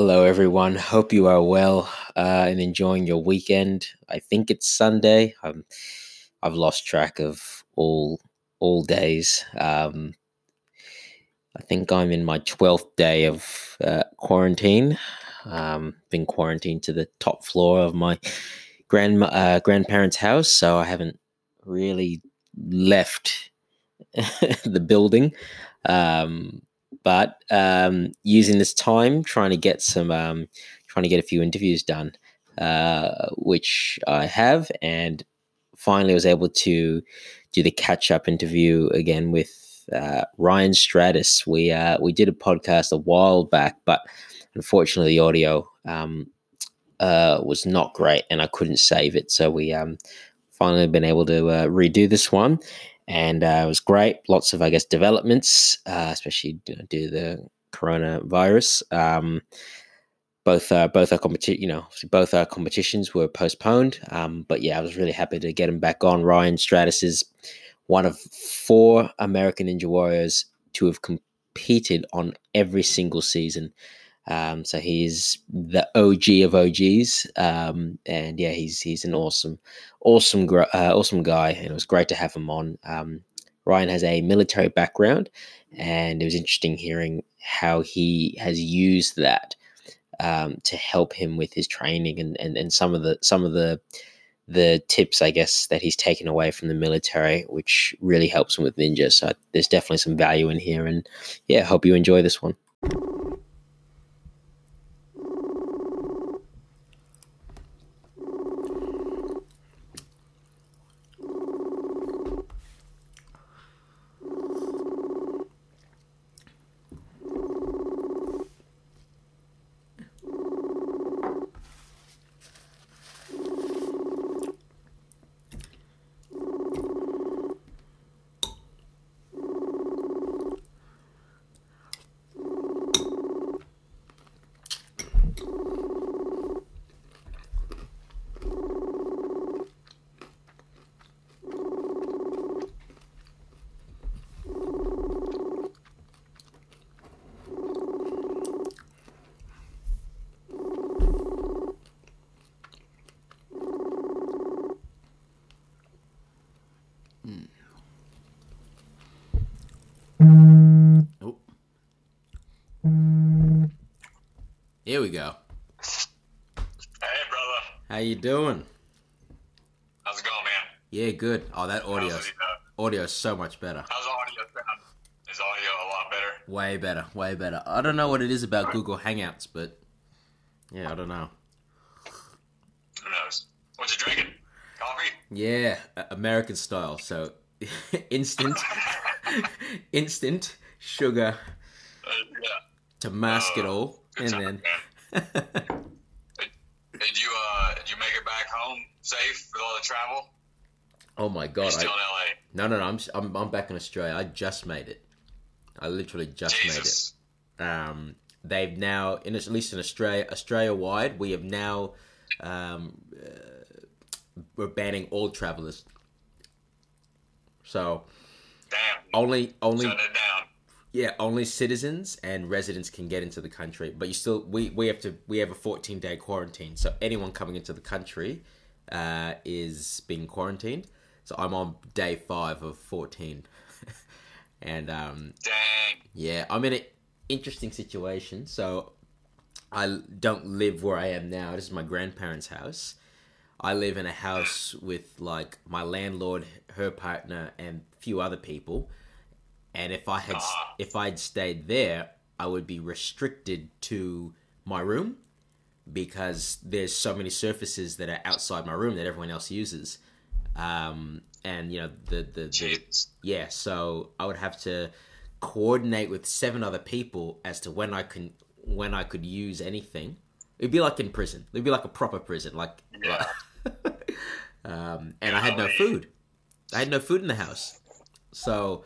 Hello, everyone. Hope you are well uh, and enjoying your weekend. I think it's Sunday. I've lost track of all all days. Um, I think I'm in my twelfth day of uh, quarantine. Um, been quarantined to the top floor of my grand uh, grandparents' house, so I haven't really left the building. Um, but um, using this time trying to get some um, trying to get a few interviews done uh, which i have and finally was able to do the catch up interview again with uh, ryan Stratis. We uh, we did a podcast a while back but unfortunately the audio um, uh, was not great and i couldn't save it. So we um, finally been able to uh, redo this one and uh, it was great. Lots of, I guess, developments, uh, especially you know, due to the coronavirus. Um, both uh, both our competition, you know, both our competitions were postponed. Um, but yeah, I was really happy to get him back on. Ryan Stratis is one of four American Ninja Warriors to have competed on every single season. Um, so he's the OG of OGs, um, and yeah, he's he's an awesome, awesome, uh, awesome guy, and it was great to have him on. Um, Ryan has a military background, and it was interesting hearing how he has used that um, to help him with his training and, and and some of the some of the the tips, I guess, that he's taken away from the military, which really helps him with ninja. So there's definitely some value in here, and yeah, hope you enjoy this one. Here we go. Hey, brother. How you doing? How's it going, man? Yeah, good. Oh, that audio How's uh, audio is so much better. how's audio sound? Is audio a lot better? Way better, way better. I don't know what it is about Google Hangouts, but yeah, I don't know. Who knows? What you drinking? Coffee? Yeah, American style. So instant, instant sugar Uh, yeah. to mask it all, and then. Did you uh did you make it back home safe with all the travel? oh my god, you still I, in LA? no, no, no, I'm, I'm I'm back in Australia. I just made it. I literally just Jesus. made it. Um, they've now, in at least in Australia, Australia wide, we have now um, uh, we're banning all travelers. So Damn. only only Shutting it down. Yeah only citizens and residents can get into the country. But you still we we have to we have a 14 day quarantine. So anyone coming into the country uh, is being quarantined. So I'm on day five of 14, and um, Dang. yeah, I'm in an interesting situation. So I don't live where I am now. This is my grandparents' house. I live in a house with like my landlord, her partner, and a few other people. And if I had Ah. if I'd stayed there, I would be restricted to my room because there's so many surfaces that are outside my room that everyone else uses. Um, and you know the the, the yeah, so I would have to coordinate with seven other people as to when I can when I could use anything. It'd be like in prison. It'd be like a proper prison. Like, Yeah. um, and I had no food. I had no food in the house. So,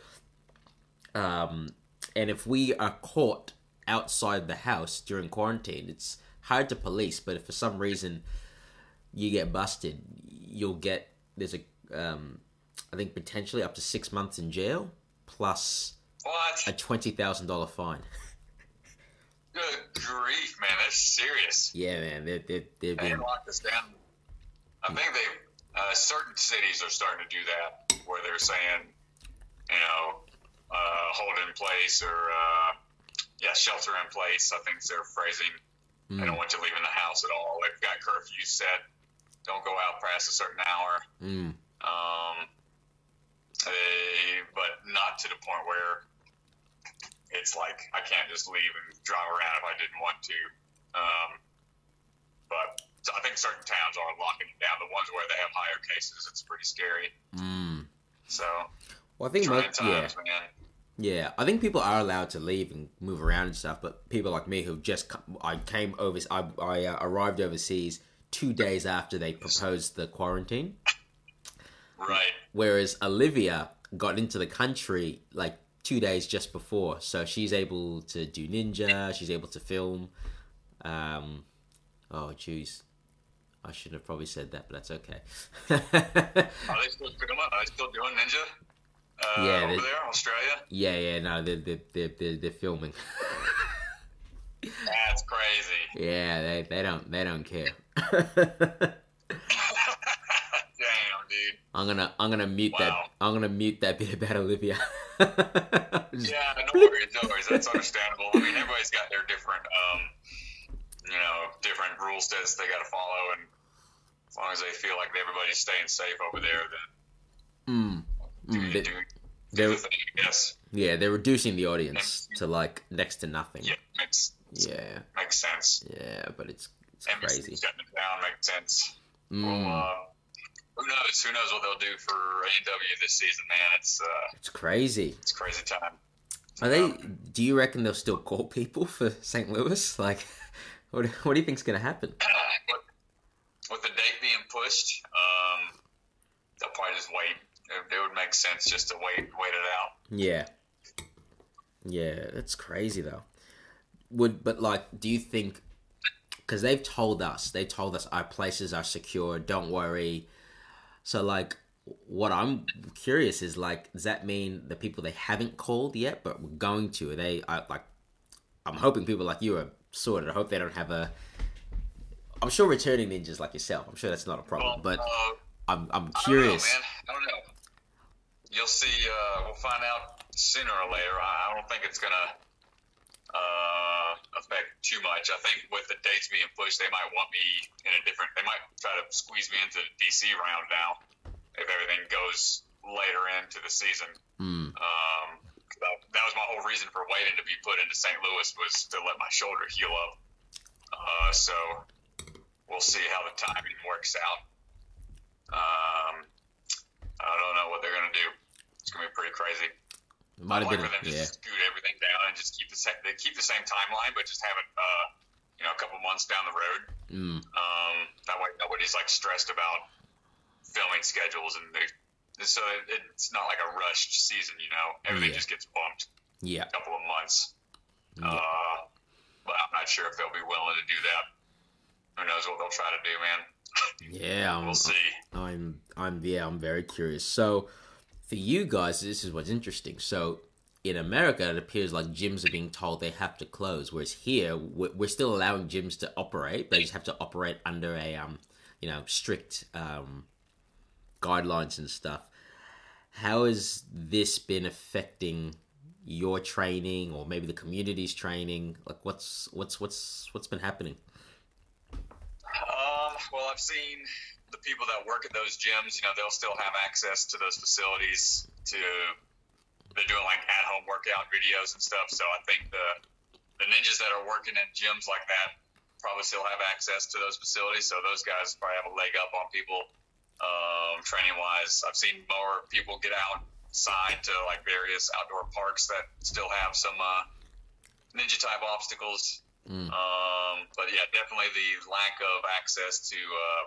um, and if we are caught outside the house during quarantine, it's hard to police. But if for some reason you get busted, you'll get there's a um, I think potentially up to six months in jail plus What? a twenty thousand dollar fine. Good grief, man, that's serious. Yeah, man, they they they've They been locked us down. I think they uh, certain cities are starting to do that, where they're saying, you know, hold in place or uh, yeah, shelter in place. I think they're phrasing. They mm, don't want you leaving the house at all. They've got curfews set. Don't go out past a certain hour. mm, Um, they, but not to the point where it's like I can't just leave and drive around if I didn't want to. Um, but so I think certain towns are locking it down. The ones where they have higher cases, it's pretty scary. mm. So Well, I think most, yeah, yeah. I think people are allowed to leave and move around and stuff, but people like me who just I came over, I I uh, arrived overseas two days after they proposed the quarantine. Right. Whereas Olivia got into the country like two days just before, so she's able to do ninja. She's able to film. Um, oh, jeez, I should have probably said that, but that's okay. Are they still doing? Are they still doing ninja? Uh, Yeah, over there, Australia. yeah, yeah, no, they're they're they're, they're, they're filming. That's crazy. yeah, they they don't they don't care. Damn, dude. I'm gonna I'm gonna mute that I'm gonna mute that bit about Olivia. Yeah, no worries, no worries. That's understandable. I mean, everybody's got their different, um, you know, different rule sets they got to follow, and as long as they feel like everybody's staying safe over there, then Mm, mm, they- they're- Yes, yeah, they're reducing the audience to like next to nothing. yeah, makes Yeah, makes sense. yeah, but it's it's crazy. shutting it down makes sense. Mm, Well, uh, who knows? Who knows what they'll do for ANW this season, man? It's uh, it's crazy. it's crazy time. Are they? Do you reckon they'll still call people for St. Louis? Like, what what do you think's gonna happen? with, with the date being pushed, um, they'll probably just wait. It, it would make sense just to wait, wait it out. Yeah, yeah, that's crazy though. Would but like, do you think? Because they've told us, they told us our places are secure. Don't worry. So like, what I'm curious is like, does that mean the people they haven't called yet, but we're going to? Are they I, like? I'm hoping people like you are sorted. I hope they don't have a. I'm sure returning ninjas like yourself. I'm sure that's not a problem. Well, But uh, I'm I'm I curious. don't know, man. I don't know. You'll see. Uh, we'll find out sooner or later. I, I don't think it's gonna uh, affect too much. I think with the dates being pushed, they might want me in a different. They might try to squeeze me into the DC round now if everything goes later into the season. Mm, Um, that, that was my whole reason for waiting to be put into St. Louis was to let my shoulder heal up. Uh, so we'll see how the timing works out. Um, I don't know what they're gonna do. It's gonna be pretty crazy. might have been. for them to Yeah. just scoot everything down and just keep the same. They keep the same timeline, but just have it, uh, you know, a couple months down the road. Mm, Um, that way nobody's like stressed about filming schedules and they. So it, it's not like a rushed season, you know. Everything Yeah. just gets bumped yeah. a couple of months. Yeah. Uh, but I'm not sure if they'll be willing to do that. Who knows what they'll try to do, man? Yeah. I'm, We'll see. I'm I'm yeah, I'm very curious. So for you guys, this is what's interesting. So in America, it appears like gyms are being told they have to close, whereas here we're, still allowing gyms to operate. They just have to operate under a um, you know, strict um, guidelines and stuff. How has this been affecting your training, or maybe the community's training? Like, what's what's what's what's been happening? Um, well, I've seen the people that work at those gyms. You know, they'll still have access to those facilities. To they're doing like at-home workout videos and stuff. So I think the the ninjas that are working at gyms like that probably still have access to those facilities. So those guys probably have a leg up on people um, training wise. I've seen more people get outside to like various outdoor parks that still have some uh, ninja type obstacles. Mm. Um, but yeah, definitely the lack of access to uh,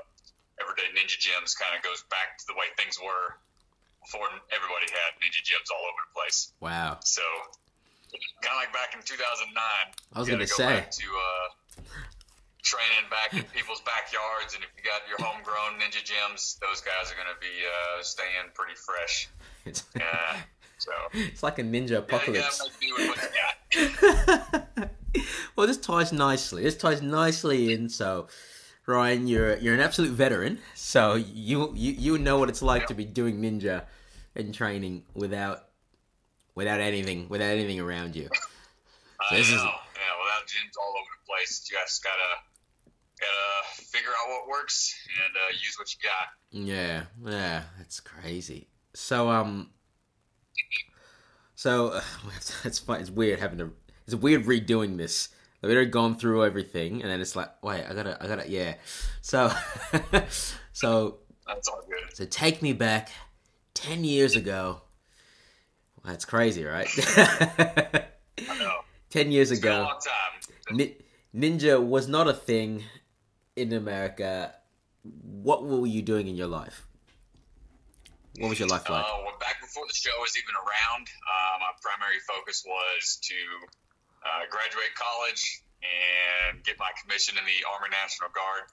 everyday ninja gyms kind of goes back to the way things were before everybody had ninja gyms all over the place. Wow. So kind of like back in 2009. I was gonna go say. back to uh, training back in people's backyards, and if you got your homegrown ninja gyms, those guys are gonna be uh, staying pretty fresh. It's, Yeah. So it's like a ninja apocalypse. gotta make do with what well, this ties nicely. This ties nicely in. So, Ryan, you're you're an absolute veteran. So you you you know what it's like to be doing ninja and training without without anything without anything around you. So know. Is... Yeah, without gyms all over the place, you just gotta gotta figure out what works and uh, use what you got. Yeah, yeah, that's crazy. So um, so uh, it's. It's weird having to. It's weird redoing this. We've already gone through everything, and then it's like, wait, I gotta, I gotta, yeah. So, so that's all good. So take me back ten years ago. That's crazy, right? I know. Ten years it's ago, Ni- ninja was not a thing in America. What were you doing in your life? What was your life like? Uh, well, back before the show was even around, uh, my primary focus was to uh, graduate college and get my commission in the Army National Guard.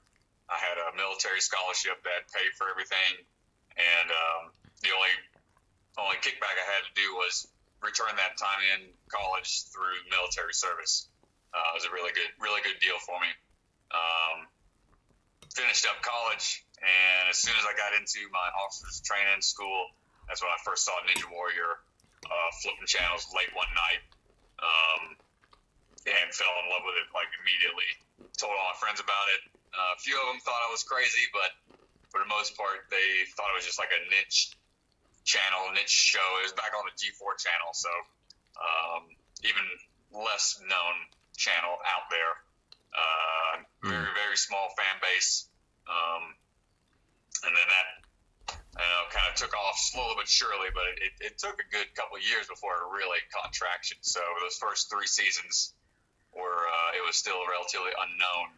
I had a military scholarship that paid for everything, and um, the only only kickback I had to do was return that time in college through military service. Uh, it was a really good, really good deal for me. Um, finished up college, and as soon as I got into my officer's training school, that's when I first saw Ninja Warrior uh, flipping channels late one night, um, and fell in love with it like immediately. Told all my friends about it. Uh, a few of them thought I was crazy, but for the most part, they thought it was just like a niche channel, niche show. It was back on the G4 channel, so um, even less known channel out there. Uh, very very small fan base, um, and then that you know kind of took off slowly but surely. But it, it took a good couple of years before it really caught traction. So those first three seasons it was still relatively unknown.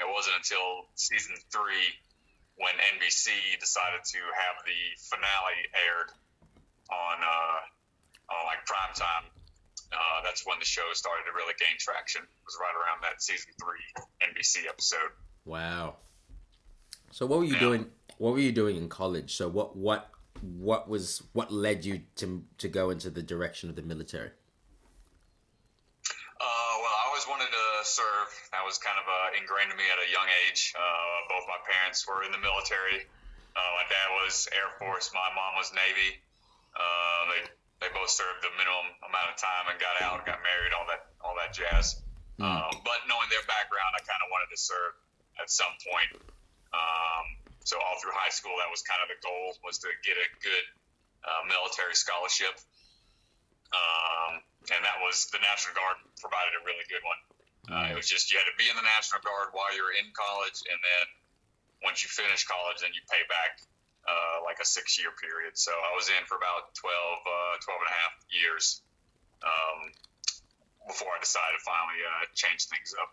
It wasn't until season three when NBC decided to have the finale aired on uh, on like prime time uh, that's when the show started to really gain traction. It was right around that season three NBC episode. Wow. So what were you yeah. doing? What were you doing in college? So what what what was what led you to to go into the direction of the military? Uh, well, I always wanted to serve. That was kind of uh, ingrained in me at a young age. Uh, both my parents were in the military. Uh, my dad was Air Force. My mom was Navy. Uh, they they both served the minimum amount of time and got out, got married, all that all that jazz. Mm. Um, but knowing their background, I kind of wanted to serve at some point. Um, so all through high school, that was kind of the goal was to get a good uh, military scholarship. Um, and that was the National Guard provided a really good one. Uh, it was just you had to be in the National Guard while you were in college, and then once you finish college, then you pay back uh, like a six year period. So I was in for about 12, uh, 12 and a half years um, before I decided to finally uh, change things up.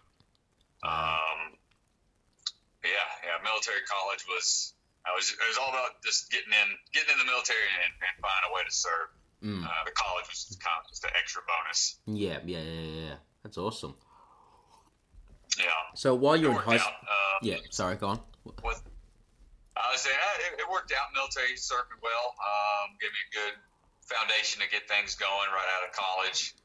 Um, yeah, yeah, military college was. I was. It was all about just getting in, getting in the military and, and finding a way to serve. Mm. Uh, the college was kind of just an extra bonus. Yeah, yeah, yeah, yeah. That's awesome. Yeah. So while you're in high school, uh, yeah. Sorry, go on. With, I was saying it, it worked out. Military served me well. Um, gave me a good foundation to get things going right out of college.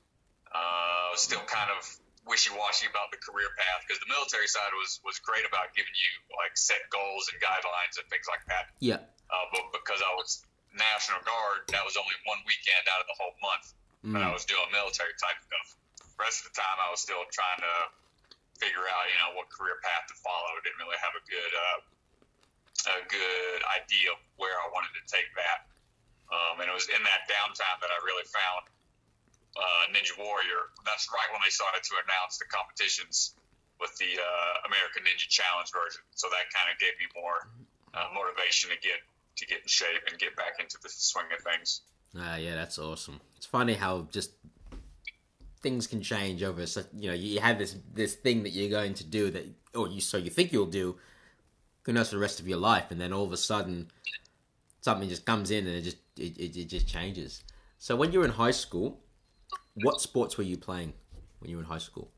Uh, still kind of wishy-washy about the career path because the military side was was great about giving you like set goals and guidelines and things like that. Yeah. Uh, but because I was National Guard, that was only one weekend out of the whole month mm. I was doing military type stuff. The rest of the time, I was still trying to figure out, you know, what career path to follow. Didn't really have a good uh, a good idea of where I wanted to take that. Um, and it was in that downtime that I really found uh, Ninja Warrior. That's right when they started to announce the competitions with the uh, American Ninja Challenge version. So that kind of gave me more uh, motivation to get to get in shape and get back into the swing of things. Ah, yeah, that's awesome. It's funny how just things can change over. So you know, you have this this thing that you're going to do that, or you so you think you'll do, who knows for the rest of your life, and then all of a sudden something just comes in and it just it, it, it just changes. So when you were in high school, what sports were you playing when you were in high school?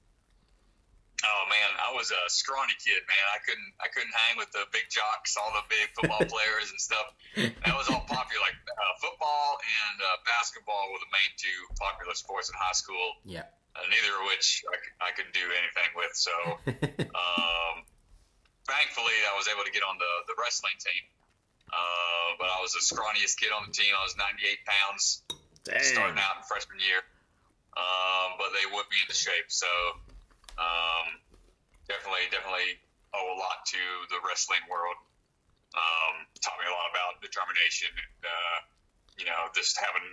Oh man, was a scrawny kid, man. I couldn't I couldn't hang with the big jocks, all the big football players and stuff. That was all popular. Like uh, football and uh, basketball were the main two popular sports in high school. Yeah. uh, neither of which I could do anything with. So, um, thankfully, I was able to get on the, the wrestling team. Uh, but I was the scrawniest kid on the team. I was 98 pounds starting out in freshman year. Um, but they whipped me into shape. So, um, definitely, definitely owe a lot to the wrestling world. Um, taught me a lot about determination and, uh, you know, just having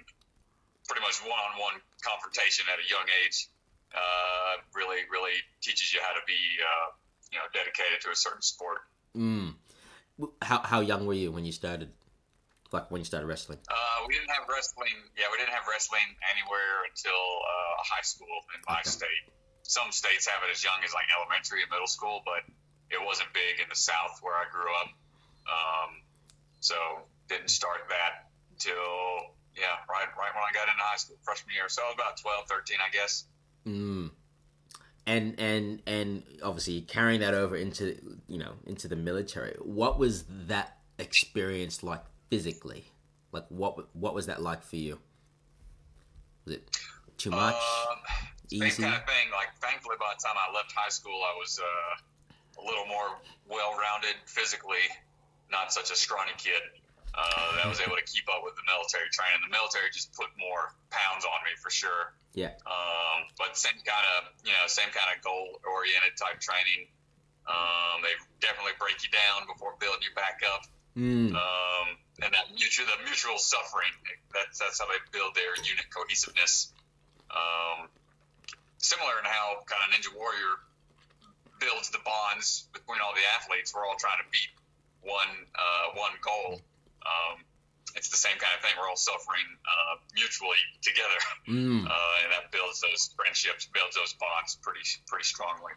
pretty much one-on-one confrontation at a young age uh, really, really teaches you how to be, uh, you know, dedicated to a certain sport. Mm. How how young were you when you started? Like when you started wrestling? Uh, we didn't have wrestling. Yeah, we didn't have wrestling anywhere until uh, high school in my Okay. state. Some states have it as young as like elementary and middle school, but it wasn't big in the South where I grew up. Um, so didn't start that until yeah, right right when I got into high school, freshman year. So I was about 12, 13, I guess. Mm. And and and obviously carrying that over into you know into the military. What was that experience like physically? Like what what was that like for you? Was it too much? Um, same Easy? kind of thing. Like, thankfully, by the time I left high school, I was uh, a little more well-rounded physically, not such a scrawny kid. Uh, that was able to keep up with the military training. The military just put more pounds on me for sure. Yeah. Um, but same kind of, you know, same kind of goal-oriented type training. Um, they definitely break you down before building you back up. Mm. Um, and that mutual, the mutual suffering, that's, that's how they build their unit cohesiveness. Um, similar in how kind of Ninja Warrior builds the bonds between all the athletes. We're all trying to beat one, uh, one goal. Um, it's the same kind of thing. We're all suffering uh, mutually together, Mm. uh, and that builds those friendships, builds those bonds pretty, pretty strongly.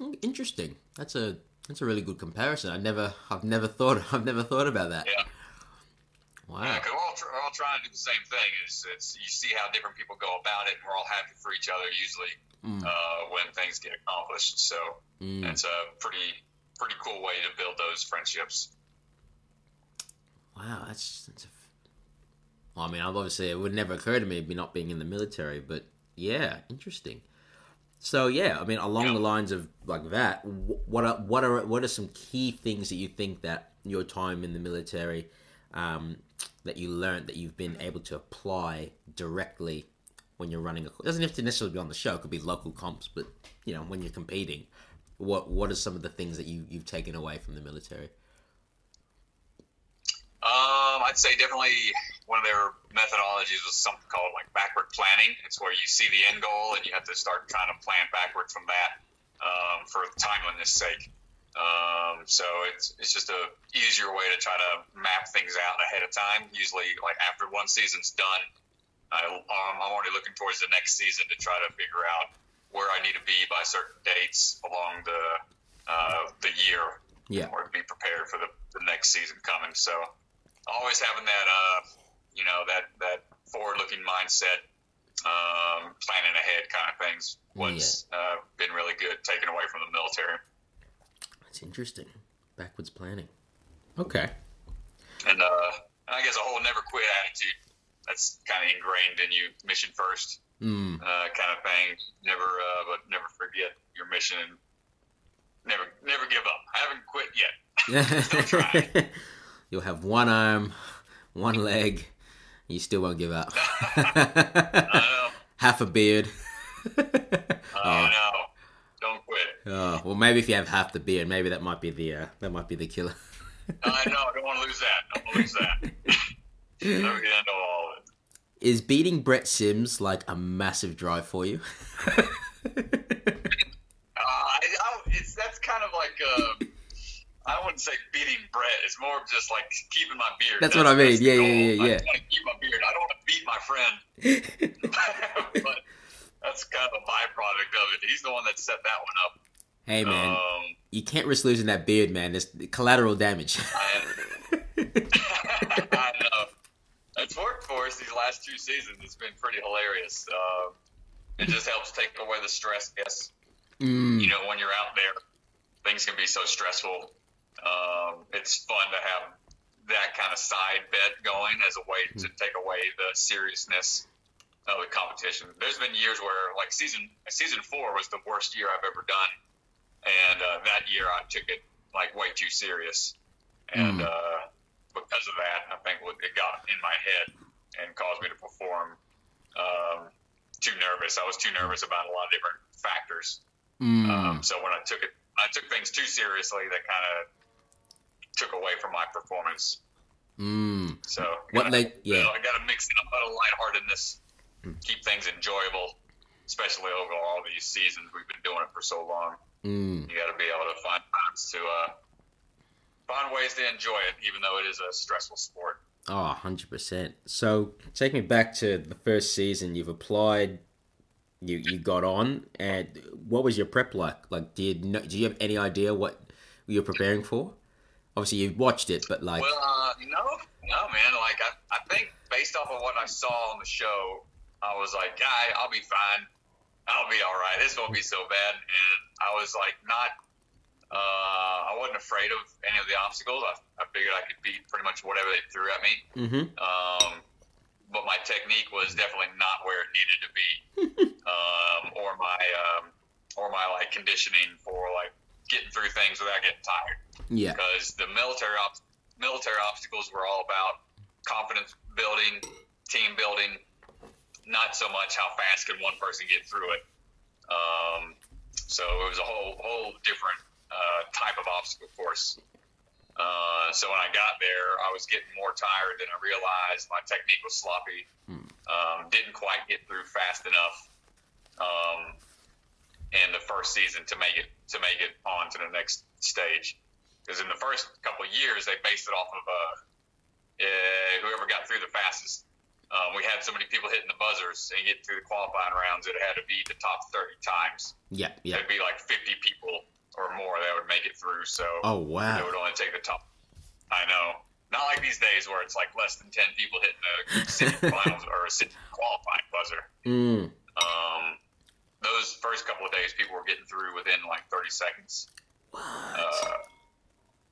Mm, Interesting. That's a that's a really good comparison. I never I've never thought I've never thought about that. Yeah. Wow. Yeah, because we're all, tr- we're all trying to do the same thing. It's, it's you see how different people go about it, and we're all happy for each other usually Mm. uh, when things get accomplished. So Mm. it's a pretty pretty cool way to build those friendships. Wow, that's, that's a, well, I mean, obviously, it would never occur to me not being in the military, but yeah, interesting. So yeah, I mean, along Yeah. the lines of like that, what are what are what are some key things that you think that your time in the military um, that you learned that you've been able to apply directly when you're running a it doesn't have to necessarily be on the show, it could be local comps, but you know, when you're competing, what what are some of the things that you you've taken away from the military? Um, I'd say definitely one of their methodologies was something called like backward planning. It's where you see the end goal and you have to start trying to plan backward from that um, for timeliness sake. Um, so it's it's just a easier way to try to map things out ahead of time. Usually, like after one season's done, I, um, I'm already looking towards the next season to try to figure out where I need to be by certain dates along the uh, the year Yeah. or to be prepared for the, the next season coming. So always having that, uh, you know, that, that forward looking mindset, um, planning ahead kind of things was, uh, been really good taken away from the military. That's interesting. Backwards planning. Okay. And, uh, I guess a whole never quit attitude. That's kind of ingrained in you, mission first, Mm. uh, kind of thing. Never, uh, but never forget your mission and never, never give up. I haven't quit yet. Still trying. You'll have one arm, one leg. You still won't give up. I know. Half a beard. I know. Don't quit. Oh, well, maybe if you have half the beard, maybe that might be the uh, that might be the killer. I know. I don't want to lose that. I don't want to lose that. Never get into all of it. Is beating Brett Sims like a massive drive for you? Uh, I, I, it's that's kind of like uh, I wouldn't say beating Brett. It's more of just like keeping my beard. That's what I mean. the Yeah, yeah, yeah, I want to keep my beard. I don't want to beat my friend, but that's kind of a byproduct of it. He's the one that set that one up. hey man, Um, you can't risk losing that beard, man. It's collateral damage. I, I know. It's worked for us these last two seasons. It's been pretty hilarious. Uh, it just helps take away the stress. Yes, Mm. you know, when you're out there, things can be so stressful. Um, it's fun to have that kind of side bet going as a way to take away the seriousness of the competition. There's been years where like season season four was the worst year I've ever done, and uh, that year I took it like way too serious, and Mm. uh, because of that, I think it got in my head and caused me to perform um, too nervous. I was too nervous about a lot of different factors. Mm. Um, so when I took it, I took things too seriously. That kind of took away from my performance. Mm. So What gotta- they- yeah. you know, I got to mix in a little lightheartedness, keep things enjoyable, especially over all these seasons. We've been doing it for so long. Mm. You got to be able to find times to uh, find ways to enjoy it, even though it is a stressful sport. Oh, 100%. So, take me back to the first season. You've applied, you you got on, and what was your prep like? Like, did you know, do you have any idea what you're preparing for? Obviously, you've watched it, but like, Well, uh, no, no, man. Like I, I think based off of what I saw on the show, I was like, I, I'll be fine. I'll be all right. This won't be so bad. And I was like, not. Uh, I wasn't afraid of any of the obstacles. I, I figured I could beat pretty much whatever they threw at me. mm-hmm. Um, but my technique was definitely not where it needed to be, um, or my um, or my like conditioning for like getting through things without getting tired yeah, because the military ob- military obstacles were all about confidence building, team building, not so much how fast can one person get through it. Um, so it was a whole whole different uh, type of obstacle course. Uh, so when I got there, I was getting more tired than I realized. My technique was sloppy. Um, didn't quite get through fast enough um, in the first season to make it to make it on to the next stage because in the first couple years they based it off of uh, uh, whoever got through the fastest. Um, we had so many people hitting the buzzers and getting through the qualifying rounds that it had to be the top 30 times. yeah, yeah. There'd be like 50 people or more that would make it through. So Oh wow, it would only take the top. I know. Not like these days where it's like less than 10 people hitting the city finals or a city qualifying buzzer. mm. Um, those first couple of days, people were getting through within like 30 seconds. What? Uh,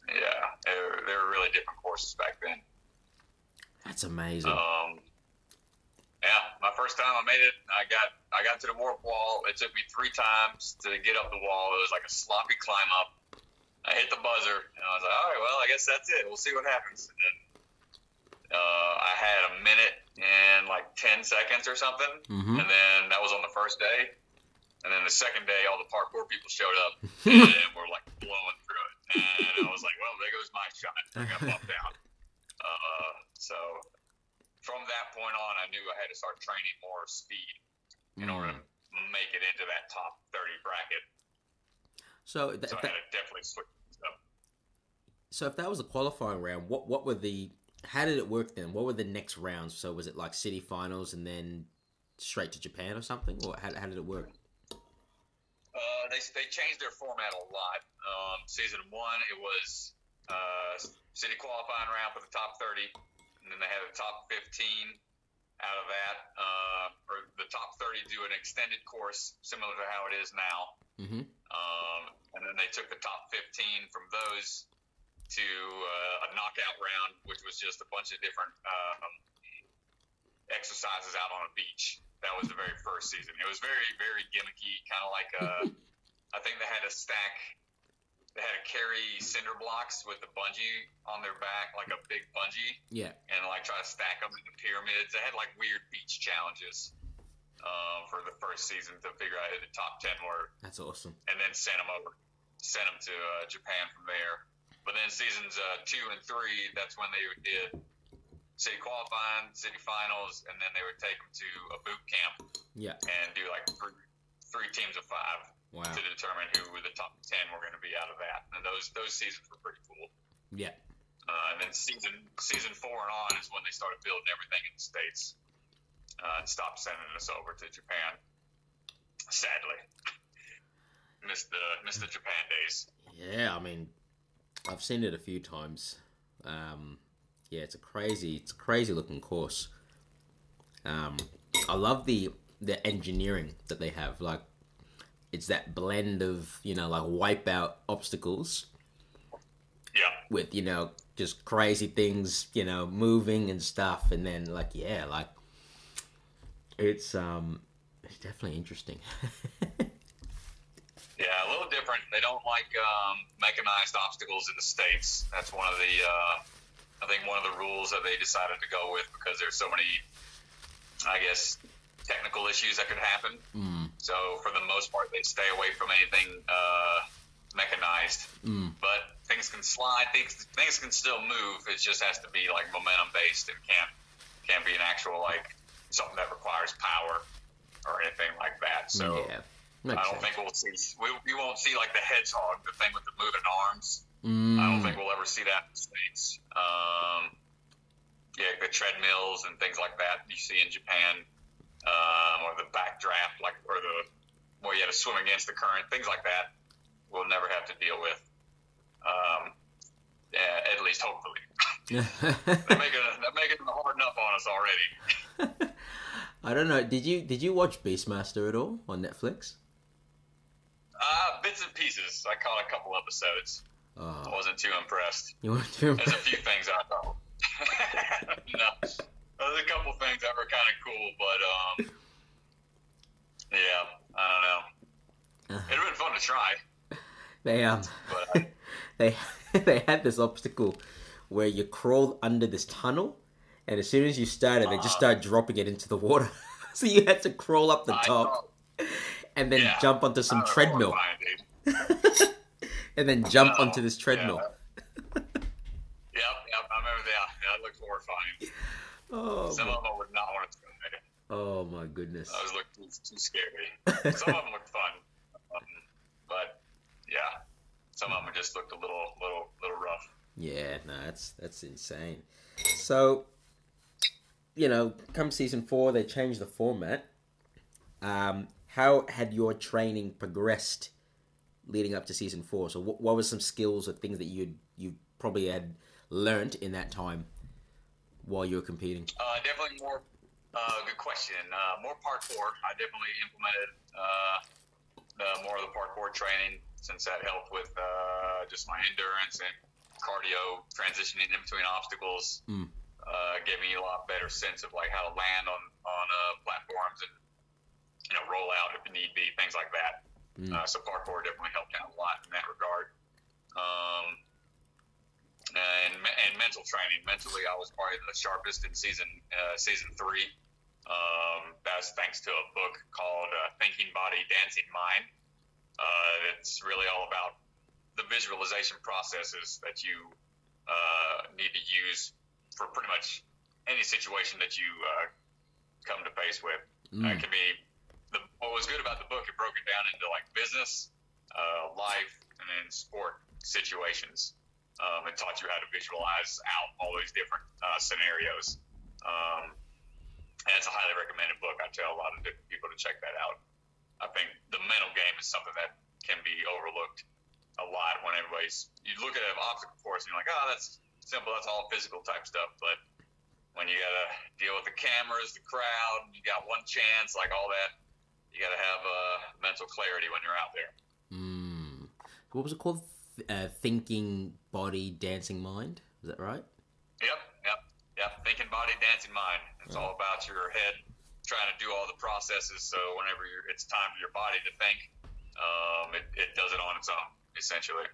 yeah, they were, they were really different courses back then. That's amazing. Um, yeah, my first time I made it, I got I got to the warp wall. It took me three times to get up the wall. It was like a sloppy climb up. I hit the buzzer, and I was like, all right, well, I guess that's it. We'll see what happens. And then uh, I had a minute and like ten seconds or something, Mhm. and then that was on the first day. And then the second day, all the parkour people showed up and were like blowing through it. And I was like, well, there goes my shot. I got bumped out. Uh, so from that point on, I knew I had to start training more speed in order Mm. to make it into that top 30 bracket. So, th- So I had to definitely switch up. so if that was a qualifying round, what what were the how did it work then? What were the next rounds? So was it like city finals and then straight to Japan or something, or how, how did it work? Uh, they, they changed their format a lot. Um, season one, it was uh, city qualifying round for the top 30, and then they had a top 15 out of that. Uh, or the top 30 do an extended course similar to how it is now. Mm-hmm. Um, and then they took the top 15 from those to uh, a knockout round, which was just a bunch of different um, exercises out on a beach. That was the very first season. It was very, very gimmicky, kind of like a. I think they had a stack. They had to carry cinder blocks with a bungee on their back, like a big bungee, Yeah. and like try to stack them in the pyramids. They had like weird beach challenges um, for the first season to figure out who the top ten were That's awesome. and then sent them over, sent them to uh, Japan from there. But then seasons uh, two and three, that's when they did city qualifying, city finals, and then they would take them to a boot camp Yeah. and do like three, three teams of five Wow. to determine who the top ten were going to be out of that. And those those seasons were pretty cool. Yeah. Uh, and then season season four and on is when they started building everything in the states uh, and stopped sending us over to Japan. Sadly, missed the missed the Japan days. Yeah. I mean, I've seen it a few times. Um, yeah, it's a crazy, it's a crazy looking course. Um, I love the the engineering that they have. Like, it's that blend of you know like wipeout obstacles Yeah, with you know just crazy things you know moving and stuff, and then like yeah, like it's um, it's definitely interesting. yeah, a little different. They don't like um, mechanized obstacles in the states. That's one of the, uh, I think, one of the rules that they decided to go with because there's so many, I guess, technical issues that could happen. Mm. So for the most part, they stay away from anything uh, mechanized. Mm. But things can slide. Things things can still move. It just has to be like momentum based and can't can't be an actual like something that requires power or anything like that. So yeah, I don't sense. think we'll see we, we won't see like the hedgehog, the thing with the moving arms. Mm. I don't think we'll ever see that in the states. Um, yeah, the treadmills and things like that you see in Japan, um, or the backdraft, like or the where you had to swim against the current, things like that. We'll never have to deal with. Um, yeah, at least hopefully. they're making it, they're making it hard enough on us already. I don't know. Did you did you watch Beastmaster at all on Netflix? Uh, bits and pieces. I caught a couple episodes. I Oh, wasn't too impressed. you want to? There's a few things I thought. no, there's a couple things that were kind of cool, but um, yeah, I don't know. It'd have been fun to try, They um but they they had this obstacle where you crawled under this tunnel, and as soon as you started, they just Uh-huh. started dropping it into the water. so you had to crawl up the I top thought- and then yeah, jump onto some treadmill, and then jump onto this treadmill. Yep, yep, I remember that. That looked horrifying. Oh, Some my, of them would not want to go try. oh my goodness. Those looked too, too scary. Some of them looked fun, um, but yeah, some of them just looked a little, little, little rough. Yeah, no, that's that's insane. So, you know, come season four, they changed the format. Um, how had your training progressed leading up to season four? So, what, what were some skills or things that you you probably had learnt in that time while you were competing? Uh, definitely more. Uh, good question. Uh, more parkour. I definitely implemented uh, the, more of the parkour training since that helped with uh, just my endurance and cardio transitioning in between obstacles. Mm. Uh, gave me a lot better sense of like how to land on on uh, platforms and you know roll out if need be, things like that. Mm. Uh, so parkour definitely helped out a lot in that regard. Um, and, me- and mental training. Mentally, I was probably the sharpest in season uh, season three. Um, that's thanks to a book called uh, Thinking Body, Dancing Mind. Uh, it's really all about the visualization processes that you uh, need to use for pretty much any situation that you uh, come to face with. Uh, it Mm. can be the, what was good about the book. It broke it down into like business, uh, life, and then sport situations. Um, it taught you how to visualize out all these different uh, scenarios. Um, and it's a highly recommended book. I tell a lot of different people to check that out. I think the mental game is something that can be overlooked a lot when everybody's you look at an obstacle course and you're like, oh, that's simple. That's all physical type stuff. But when you gotta deal with the cameras, the crowd, you got one chance, like all that. You gotta have uh, mental clarity when you're out there. Mm. What was it called? Uh, thinking body, dancing mind. Is that right? Yep, yep, yep. Thinking body, dancing mind. It's all about your head trying to do all the processes. So whenever you're, it's time for your body to think, um, it, it does it on its own, essentially.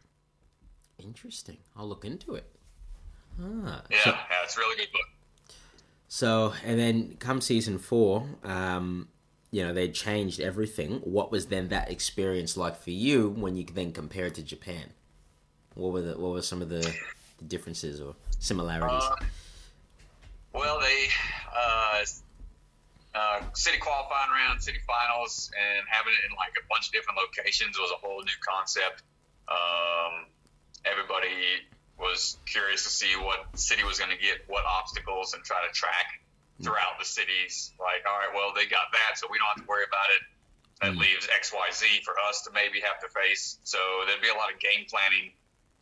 Interesting. I'll look into it. Ah. Yeah, So, yeah, it's a really good book. so, and then come season four, um, you know, they changed everything. What was then that experience like for you when you then compare it to Japan? What were the what were some of the, the differences or similarities? Uh, well, they uh, uh, city qualifying round, city finals, and having it in like a bunch of different locations was a whole new concept. Um, everybody was curious to see what city was going to get what obstacles and try to track throughout the cities. Like, all right, well, they got that, so we don't have to worry about it. That Mm. leaves X, Y, Z for us to maybe have to face. So there'd be a lot of game planning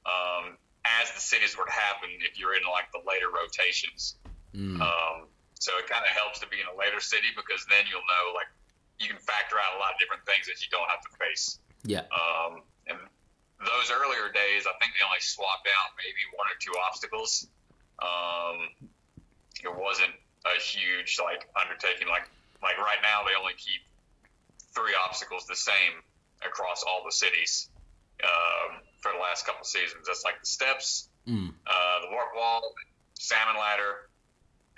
um, as the cities were to happen if you're in like the later rotations. Mm. Um, so it kind of helps to be in a later city because then you'll know like you can factor out a lot of different things that you don't have to face. yeah. Um, and those earlier days, I think they only swapped out maybe one or two obstacles. Um, it wasn't a huge like undertaking like like right now they only keep three obstacles the same across all the cities um, for the last couple seasons. That's like the steps, Mm. uh, the warp wall, salmon ladder,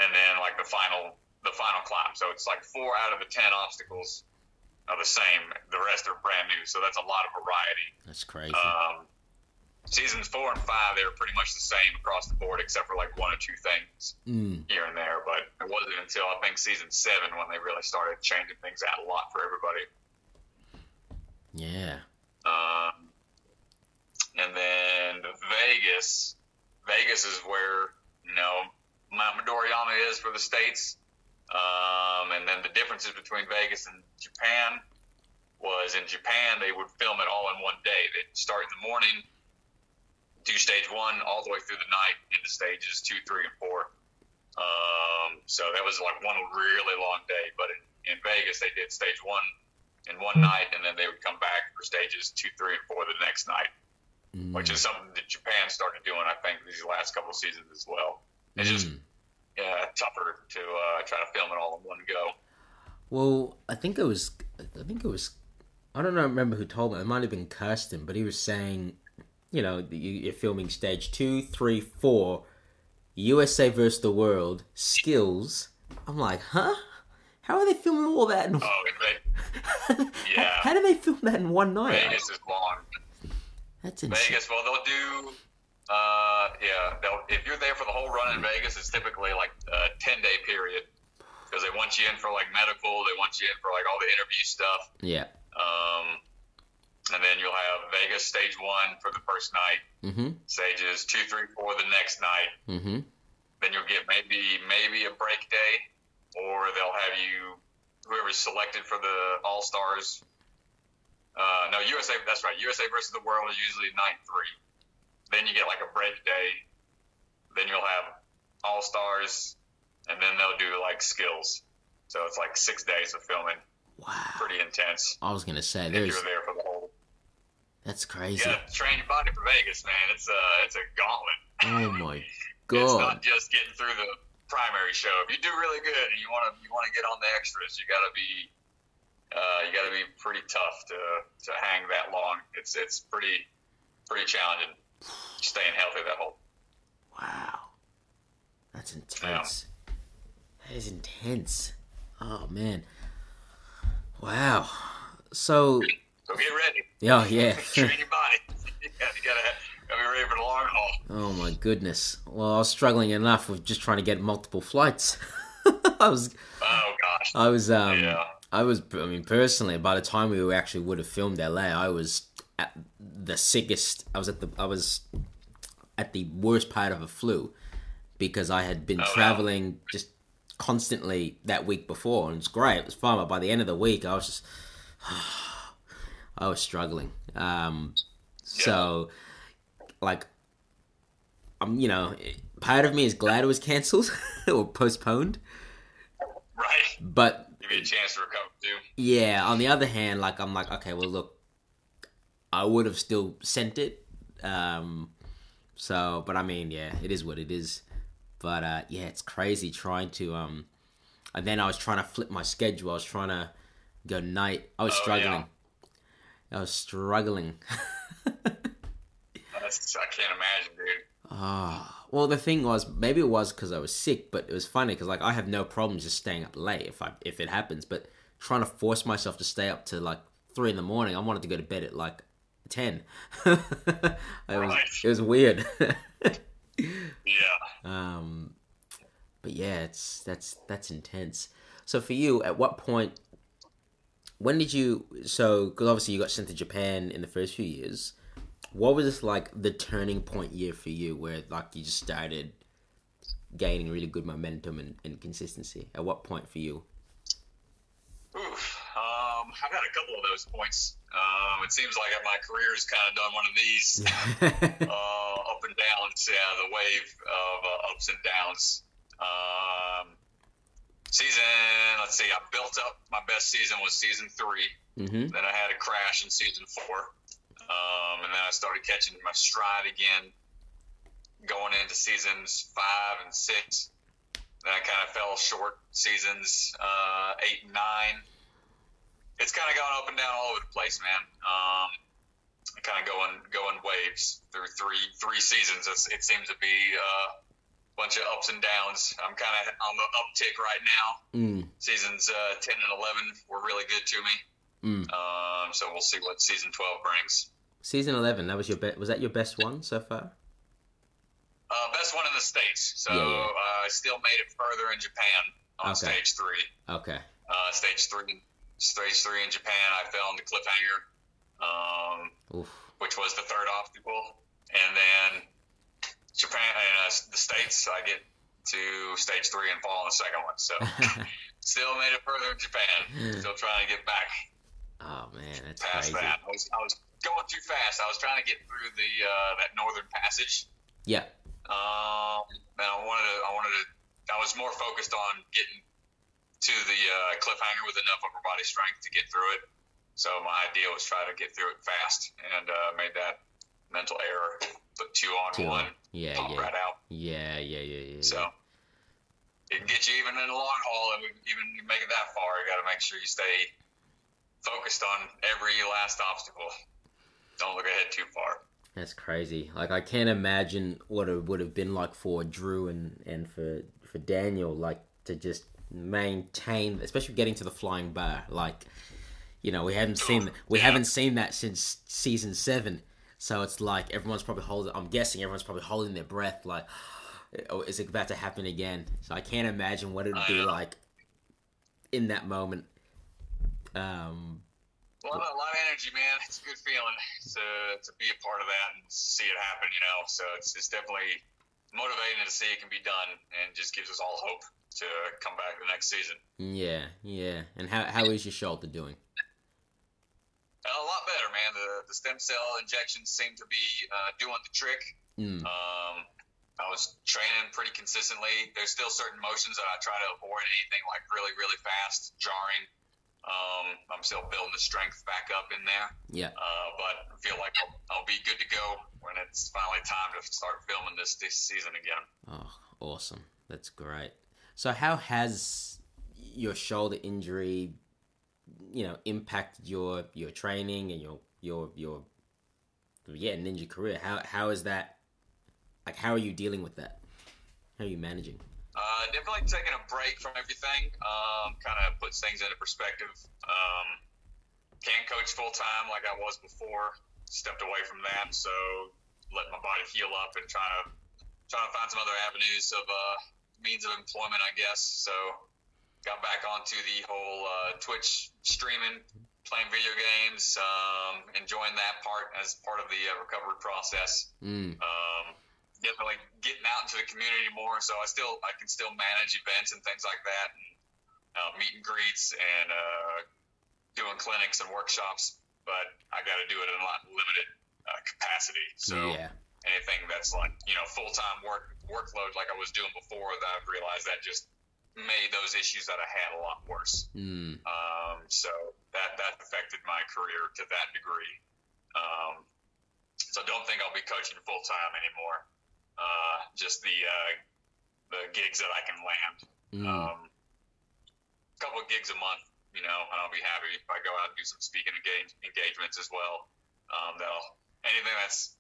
and then like the final the final climb. So it's like four out of the ten obstacles are the same. The rest are brand new. So that's a lot of variety. That's crazy. Um, seasons four and five, they were pretty much the same across the board, except for like one or two things mm. here and there. But it wasn't until I think season seven when they really started changing things out a lot for everybody. Yeah. Um, and then Vegas. Is where you know Mount Midoriyama is for the states. Um, and then the differences between Vegas and Japan was in Japan they would film it all in one day. They'd start in the morning, do stage one all the way through the night into stages two, three, and four. Um, so that was like one really long day. But in, in Vegas they did stage one in one night, and then they would come back for stages two, three, and four the next night, Mm. which is something that Japan started doing, I think, these last couple seasons as well. It's just Mm. yeah, tougher to uh, try to film it all in one go. Well, I think it was. I think it was. I don't know. Remember who told me? It might have been Kirsten, but he was saying, you know, you- you're filming stage two, three, four, USA versus the world, skills. I'm like, huh? How are they filming all that? In... Oh, Ve- yeah. How do they film that in one night? Vegas is long. That's insane. Vegas, well, they'll do. Uh, yeah, they'll, if you're there for the whole run in Vegas, it's typically like a ten day period because they want you in for like medical, they want you in for like all the interview stuff. Yeah. Um, and then you'll have Vegas stage one for the first night, Mm-hmm. stages two, three, four the next night. Mm-hmm. Then you'll get maybe maybe a break day, or they'll have you whoever's selected for the All Stars. Uh, no, USA. That's right. USA versus the World is usually night three. Then you get like a break day. Then you'll have All Stars, and then they'll do like skills. So it's like six days of filming. Wow. Pretty intense. I was gonna say If there's. you're there for the whole. That's crazy. gotta train your body for Vegas, man. It's a it's a gauntlet. Oh my god! It's not just getting through the primary show. If you do really good and you want to you want to get on the extras, you got to be uh, you got to be pretty tough to to hang that long. It's it's pretty pretty challenging staying healthy that whole. Wow. That's intense. That is intense. Oh man. Wow. So So get ready, yeah, yeah. train your body. you gotta, you gotta gotta be ready for the long haul. oh my goodness. Well, I was struggling enough with just trying to get multiple flights. I was Oh gosh, I was um yeah. I was I mean personally by the time we actually would have filmed LA, I was at the sickest. I was at the I was at the worst part of a flu because I had been Oh, wow. traveling just constantly that week before and it's great. It was fun, but by the end of the week I was just I was struggling. Um so like I'm you know part of me is glad it was cancelled or postponed, Right, but a chance to recover too. yeah, on the other hand, like I'm like, okay, well look, I would have still sent it. Um so but I mean, yeah, it is what it is. But uh yeah, it's crazy trying to um and then I was trying to flip my schedule. I was trying to go night. I was Oh, struggling. I was struggling. I can't imagine, dude. Ah, well, the thing was, maybe it was because I was sick, but it was funny because like I have no problems just staying up late if I if it happens, but trying to force myself to stay up to like three in the morning, I wanted to go to bed at like ten. it was Right. it was weird. Yeah. um, but yeah, it's that's that's intense. So for you, at what point? When did you? So because obviously you got sent to Japan in the first few years. What was this like the turning point year for you, where like you just started gaining really good momentum and, and consistency? At what point for you? Oof. Um, I've had a couple of those points. Um, it seems like my career's kind of done one of these uh, up and downs. Yeah, the wave of uh, ups and downs. Um, season, let's see, I built up. My best season was season three. mm-hmm. Then I had a crash in season four. Um, and then I started catching my stride again going into seasons five and six. then I kind of fell short seasons uh, eight and nine. It's kind of gone up and down all over the place, man. Um, kind of going going waves through three three seasons. It's, it seems to be uh, a bunch of ups and downs. I'm kind of on the uptick right now. Mm. Seasons uh, ten and eleven were really good to me. Mm. Um, so we'll see what season twelve brings. Season eleven. That was your be- was that your best one so far? Uh, best one in the states. So Yeah, yeah. Uh, I still made it further in Japan on Okay. stage three. Okay. Uh, stage three, stage three in Japan, I fell into cliffhanger, um, which was the third obstacle, and then Japan and uh, the states, I get to stage three and fall on the second one. So still made it further in Japan. Still trying to get back oh man, that's past crazy. that. I was, I was going too fast. I was trying to get through the uh, that northern passage. Yeah. Um, and I wanted to, I wanted to, I was more focused on getting to the uh, cliffhanger with enough upper body strength to get through it. So my idea was try to get through it fast, and uh, made that mental error. Put two on Two one, on. Yeah. pop Yeah. right out. Yeah. Yeah. Yeah. Yeah. So it can get you even in the long haul, and even you make it that far, you got to make sure you stay focused on every last obstacle. Don't look ahead too far. That's crazy. Like I can't imagine what it would have been like for Drew and and for for Daniel, like to just maintain, especially getting to the flying bar. Like, you know, we haven't seen we Yeah. haven't seen that since season seven. So it's like everyone's probably holding. I'm guessing everyone's probably holding their breath. Like, oh, is it about to happen again? So I can't imagine what it would be like in that moment. Um, A lot, a lot of energy, man. It's a good feeling to, to be a part of that and see it happen, you know. So it's, it's definitely motivating to see it can be done and just gives us all hope to come back the next season. yeah, yeah. And how how is your shoulder doing? A lot better, man. The, the stem cell injections seem to be uh, doing the trick. Mm. Um, I was training pretty consistently. There's still certain motions that I try to avoid anything like really, really fast, jarring. Um, I'm still building the strength back up in there. Yeah. Uh, but I feel like I'll, I'll be good to go when it's finally time to start filming this this season again. Oh, awesome. That's great. So how has your shoulder injury, you know, impacted your your training and your your your yeah, ninja career? How how is that like how are you dealing with that? How are you managing? Uh, definitely taking a break from everything. Um, kind of puts things into perspective. Um, can't coach full time like I was before. Stepped away from that, so letting my body heal up and trying to trying to find some other avenues of uh, means of employment, I guess. So got back onto the whole uh, Twitch streaming, playing video games, um, enjoying that part as part of the uh, recovery process Mm. um, definitely getting out into the community more. So I still I can still manage events and things like that, and uh, meet and greets and uh, doing clinics and workshops. But I got to do it in a lot limited uh, capacity. So yeah. anything that's like you know full time work workload like I was doing before, that I've realized that just made those issues that I had a lot worse. Mm. Um, so that that affected my career to that degree. Um, so don't think I'll be coaching full time anymore. Uh, just the uh, the gigs that I can land. Mm. Um, a couple of gigs a month, you know, and I'll be happy if I go out and do some speaking engage, engagements as well. Um, that'll anything that's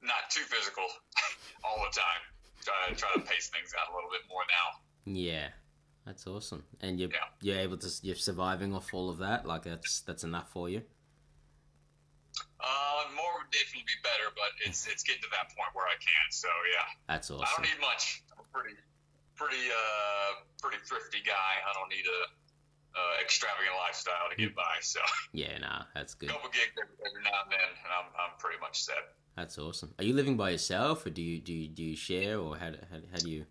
not too physical all the time. Try to try to pace things out a little bit more now. yeah. That's awesome. And you're Yeah. you're able to you're surviving off all of that. Like that's that's enough for you. Uh, more would definitely be better, but it's it's getting to that point where I can. So yeah, That's awesome. I don't need much. I'm a pretty pretty uh pretty thrifty guy. I don't need a uh, extravagant lifestyle to get by. So Yeah, nah, that's good. couple gigs every, now and then, and I'm I'm pretty much set. That's awesome. Are you living by yourself, or do you do you, do you share, or how, do- how, how do you?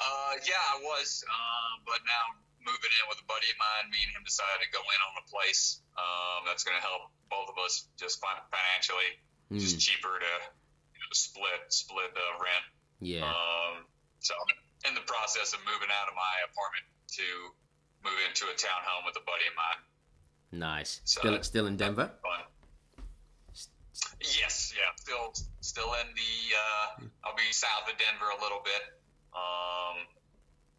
Uh, yeah, I was, um, but now moving in with a buddy of mine, me and him decided to go in on a place. Um, that's going to help both of us just fin- financially. It's Mm, just cheaper to you know, split split the rent. yeah, Um, so I'm in the process of moving out of my apartment to move into a townhome with a buddy of mine. nice. so- Still still in Denver. Fun. Yes, yeah, still still in the. Uh, I'll be south of Denver a little bit. Um,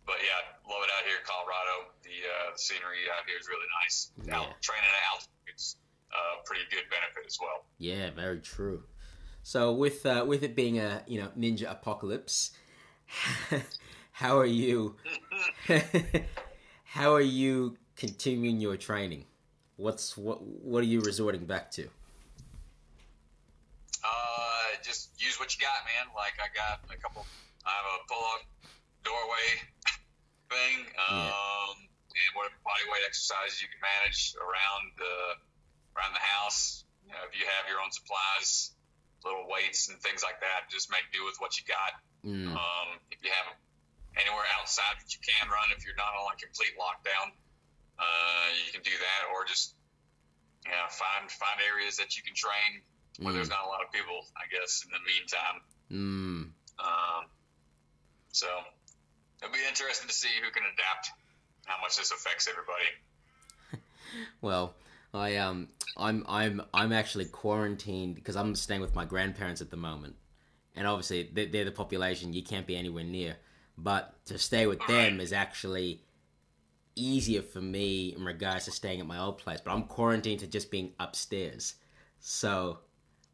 but yeah, love it out here in Colorado. The, uh, the scenery out here is really nice. Yeah. Out, training at altitude's uh, pretty good benefit as well. Yeah, very true. So with uh, with it being a you know ninja apocalypse, how are you? how are you continuing your training? What's what what are you resorting back to? Uh, just use what you got, man. Like I got a couple. I have a pull-up doorway thing, um, and whatever body weight exercises you can manage around the around the house. You know, if you have your own supplies, little weights and things like that, just make do with what you got. Mm. Um, if you have anywhere outside that you can run, if you're not on a complete lockdown, uh, you can do that, or just you know, find find areas that you can train where Mm. there's not a lot of people. I guess in the meantime. Mm. Um, so it'll be interesting to see who can adapt, how much this affects everybody. Well, I um I'm I'm I'm actually quarantined because I'm staying with my grandparents at the moment, and obviously they're, they're the population you can't be anywhere near. But to stay with them is actually easier for me in regards to staying at my old place. But I'm quarantined to just being upstairs, so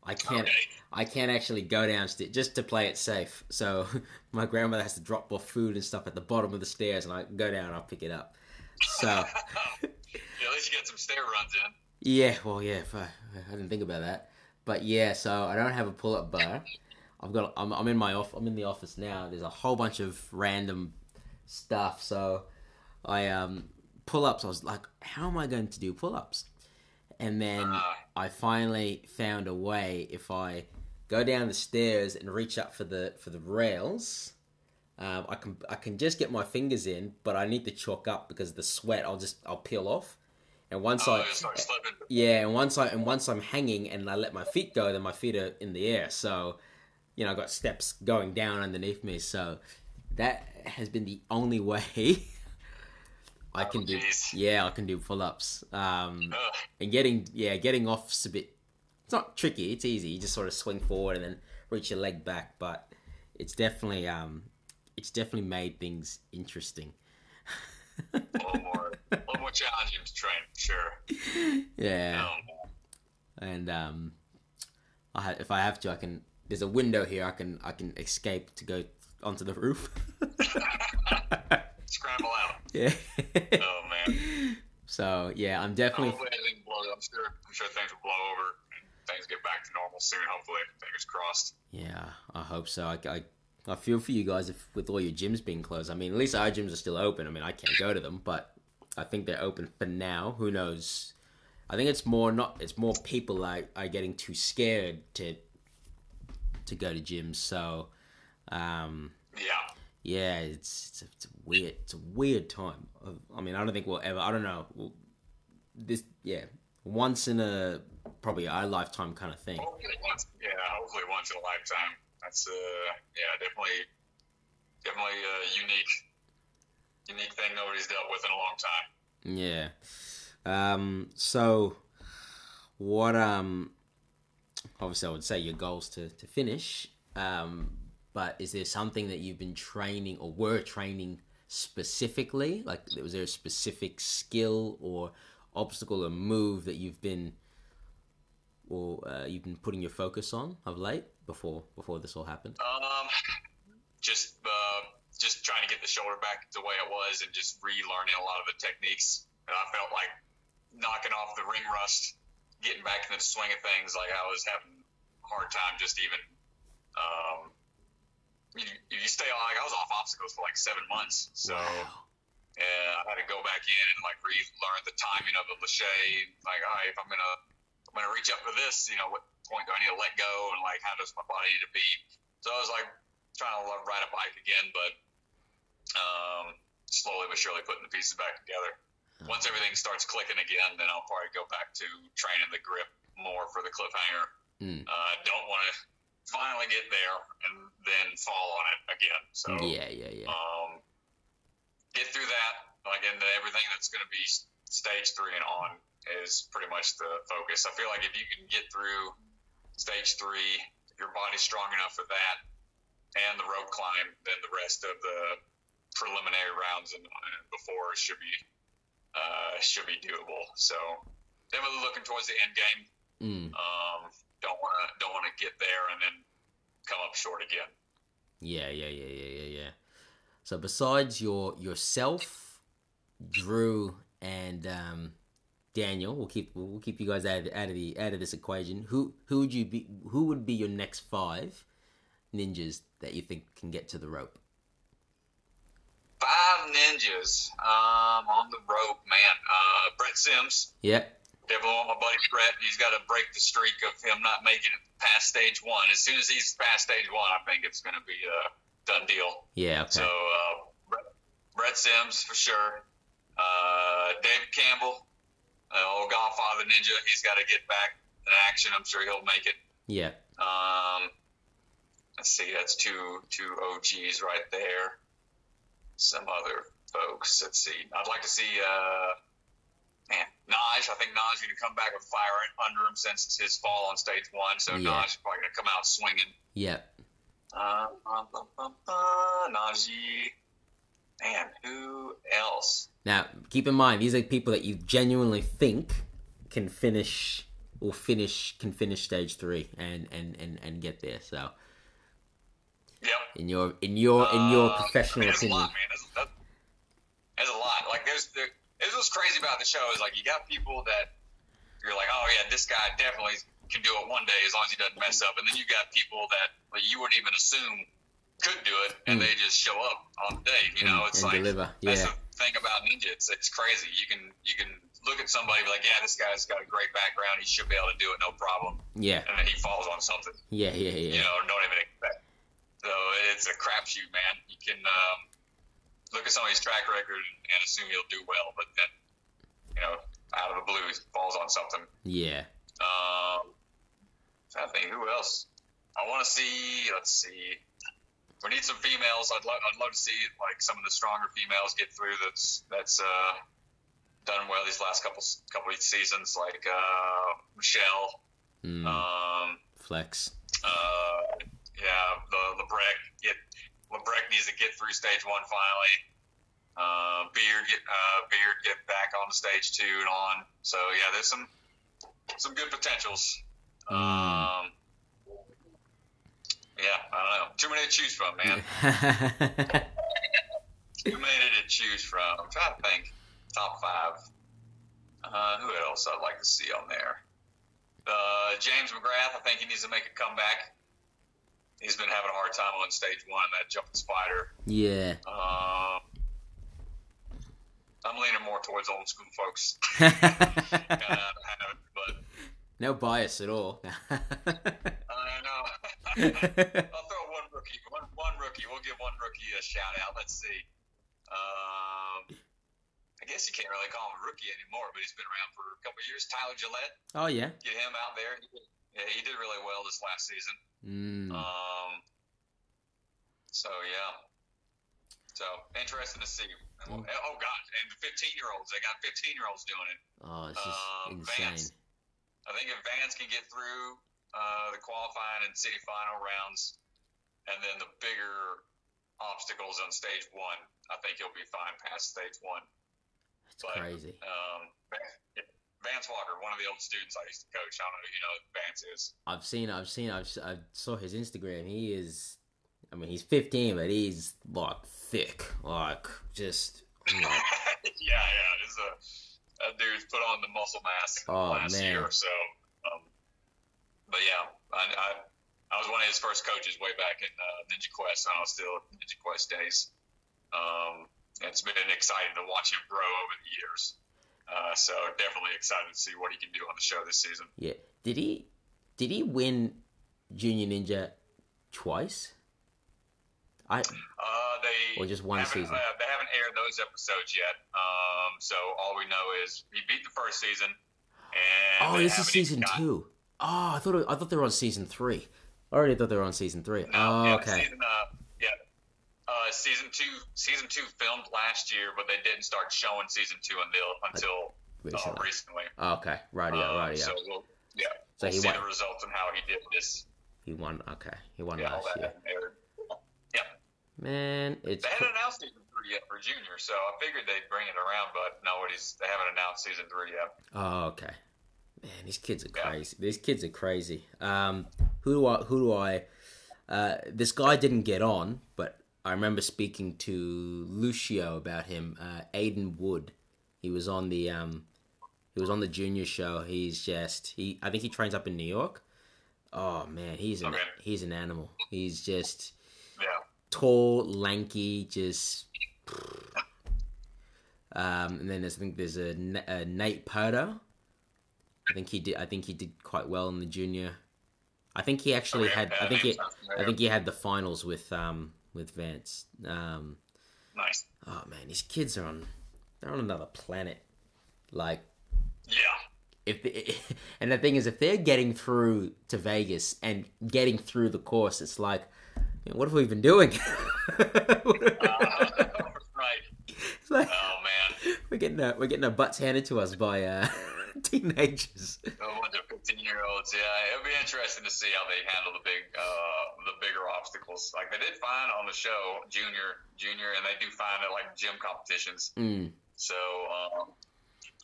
I can't Okay. I can't actually go downstairs just to play it safe. So my grandmother has to drop off food and stuff at the bottom of the stairs, and I go down and I'll pick it up. So. yeah, at least you get some stair runs in. Yeah, well, yeah, I, I didn't think about that, but yeah, so I don't have a pull-up bar. I've got, I'm, I'm in my off, I'm in the office now. There's a whole bunch of random stuff. So I um pull-ups. I was like, how am I going to do pull-ups? And then Uh, I finally found a way. If I go down the stairs and reach up for the for the rails, um, I can I can just get my fingers in, but I need to chalk up because the sweat. I'll just I'll peel off. And once oh, I you start slipping. yeah, and once I and once I'm hanging and I let my feet go, then my feet are in the air. So, you know, I got steps going down underneath me. So that has been the only way I can do. jeez. Yeah, I can do pull ups. Um, and getting yeah, getting off's a bit. It's not tricky. It's easy. You just sort of swing forward and then reach your leg back. But it's definitely um, it's definitely made things interesting. a little more, a little more challenging to train, for sure. yeah. Um, and um, I ha- if I have to, I can. There's a window here. I can I can escape to go onto the roof. scramble out. yeah. Oh man. so yeah, I'm definitely. Hopefully everything blows. I'm sure. I'm sure things will blow over things get back to normal soon. Hopefully, fingers crossed. Yeah, I hope so. I, I, I feel for you guys if with all your gyms being closed. I mean, at least our gyms are still open. I mean, I can't go to them, but I think they're open for now. Who knows? I think it's more not. It's more people are, are getting too scared to to go to gyms. So, um, Yeah. yeah, it's it's a, it's a weird it's a weird time. I mean, I don't think we'll ever. I don't know. We'll, this yeah, once in a probably a lifetime kind of thing. Hopefully once. Yeah. Hopefully once in a lifetime. That's uh. Yeah. Definitely. Definitely a unique. Unique thing nobody's dealt with in a long time. Yeah. Um. So, what? Um. Obviously, I would say your goals to to finish. Um. But is there something that you've been training or were training specifically? Like, was there a specific skill or obstacle or move that you've been or uh, you've been putting your focus on of late before before this all happened? Um, just uh, just trying to get the shoulder back the way it was, and just relearning a lot of the techniques. And I felt like knocking off the ring rust, getting back into the swing of things. Like I was having a hard time just even. Um, you, you stay on. Like I was off obstacles for like seven months, so. Wow. Yeah, I had to go back in and like relearn the timing of the lache. Like, all right, if I'm gonna I'm gonna reach up for this, you know, what point do I need to let go, and like how does my body need to be? So I was like trying to learn ride a bike again, but um, slowly but surely putting the pieces back together. Once everything starts clicking again, then I'll probably go back to training the grip more for the cliffhanger. Mm. Uh, don't want to finally get there and then fall on it again. So Yeah, yeah, yeah. um, get through that, like, and everything that's going to be stage three and on is pretty much the focus. I feel like if you can get through stage three, your body's strong enough for that, and the rope climb, then the rest of the preliminary rounds and, before should be uh, should be doable. So definitely looking towards the end game. Mm. Um, don't want to don't want to get there and then come up short again. Yeah, yeah, yeah, yeah, yeah. So besides your yourself, Drew, and um, Daniel, we'll keep we'll keep you guys out of, out of the out of this equation. Who who would you be? Who would be your next five ninjas that you think can get to the rope? Five ninjas um, on the rope, man. Uh, Brett Sims. Yep. Want my buddy Brett. He's got to break the streak of him not making it past stage one. As soon as he's past stage one, I think it's going to be a done deal. Yeah. Okay. So uh, Brett, Sims for sure. Uh, David Campbell, uh, old Godfather Ninja. He's got to get back in action. I'm sure he'll make it. yeah. Um, let's see, that's two two OGs right there. Some other folks. Let's see. I'd like to see uh, man Naj. I think Naj going to come back with fire under him since his fall on stage one. So Yeah. Naj probably going to come out swinging. Yeah. Najee. Man, who else? Now, keep in mind these are people that you genuinely think can finish or finish can finish stage three and and and and get there. So, Yep. in your in your in your Uh, professional I mean, there's opinion, A lot, man. There's, that, there's a lot. Like there's there. This what's crazy about the show is like you got people that you're like, oh yeah, this guy definitely can do it one day as long as he doesn't mess up, and then you got people that like, you wouldn't even assume could do it, and Mm. they just show up on the day. You know, it's and like deliver. that's the thing about ninja. It's it's crazy. You can you can look at somebody be like, yeah, this guy's got a great background. He should be able to do it, no problem. Yeah. And then he falls on something Yeah. Yeah. Yeah. you know, don't even expect. So it's a crapshoot, man. You can um, look at somebody's track record and assume he'll do well, but then, you know, out of the blue, he falls on something. Yeah. Um, I think who else? I want to see. Let's see. We need some females. I'd love. I'd love to see like some of the stronger females get through. That's that's uh, done well these last couple couple of seasons, like uh, Michelle. Mm, Um, flex. uh, yeah, the Labreck get Labreck needs to get through stage one finally. Uh, Beird get uh, Beird get back on stage two and on. So yeah, there's some some good potentials. Mm. Um, yeah, I don't know. Too many to choose from, man. Too many to choose from. I'm trying to think. Top five. Uh, who else I'd like to see on there? Uh, James McGrath. I think he needs to make a comeback. He's been having a hard time on stage one, that jumping spider. yeah. Um, I'm leaning more towards old school folks. But no bias at all. I know. I'll throw one rookie. One, one rookie. We'll give one rookie a shout out. Let's see. Um, I guess you can't really call him a rookie anymore, but he's been around for a couple of years. Tyler Gillett, oh yeah. get him out there. He did, yeah, he did really well this last season. Mm. Um, so yeah. So interesting to see. We'll- Oh God! And the 15 year olds. They got 15 year olds doing it. Oh, it's just Um, insane. Vance. I think if Vance can get through uh, the qualifying and city final rounds, and then the bigger obstacles on stage one, I think he'll be fine past stage one. That's but- crazy. Um, Vance- Walker, one of the old students I used to coach. I don't know you know who Vance is. I've seen, I've seen, I've, I saw his Instagram. He is, I mean, he's 15, but he's like thick, like just. Like, yeah, yeah. Is a, that dude's put on the muscle mass Oh, last man. year so. Um, but yeah, I, I I was one of his first coaches way back in uh, Ninja Quest when I was still Ninja Quest days. Um, it's been exciting to watch him grow over the years. Uh, so definitely excited to see what he can do on the show this season. yeah. Did he, did he win Junior Ninja twice? I Uh, they Or just one season? Uh, they haven't aired those episodes yet. Um, so all we know is he beat the first season. And oh, this is season two. Oh, I thought I thought they were on season three. I already thought they were on season three. No, oh, yeah, okay. Season, uh, yeah. Uh, season two, season two filmed last year, but they didn't start showing season two until until uh, Recently. Oh, okay, radio, Um, radio. So we'll, yeah, So we'll he see won. the results and how he did this. He won. Okay, he won Yeah, last year. aired. Man, it's They hadn't announced season three yet for Junior, so I figured they'd bring it around, but nobody's they haven't announced season three yet. Oh, okay. Man, these kids are Yeah. crazy. These kids are crazy. Um, who do I? Who do I? Uh, this guy didn't get on, but I remember speaking to Lucio about him. Uh, Aiden Wood. He was on the um, he was on the junior show. He's just he. I think he trains up in New York. Oh man, he's an Okay. he's an animal. He's just Yeah, tall, lanky, just. Um, and then there's, I think there's a, a Nate Purdo. I think he did. I think he did quite well in the junior. I think he actually Okay, had. I think he. I think he had the finals with um with Vance. Um, nice. oh man, these kids are on. They're on another planet. Like Yeah, if the, and the thing is, if they're getting through to Vegas and getting through the course, it's like, what have we been doing? uh, right. It's like, Oh man, we're getting our, we're getting our butts handed to us by uh, teenagers. a bunch of fifteen-year-olds. Yeah, it'll be interesting to see how they handle the big, uh, the bigger obstacles. Like they did fine on the show, junior, junior, and they do fine at like gym competitions. Mm, So um,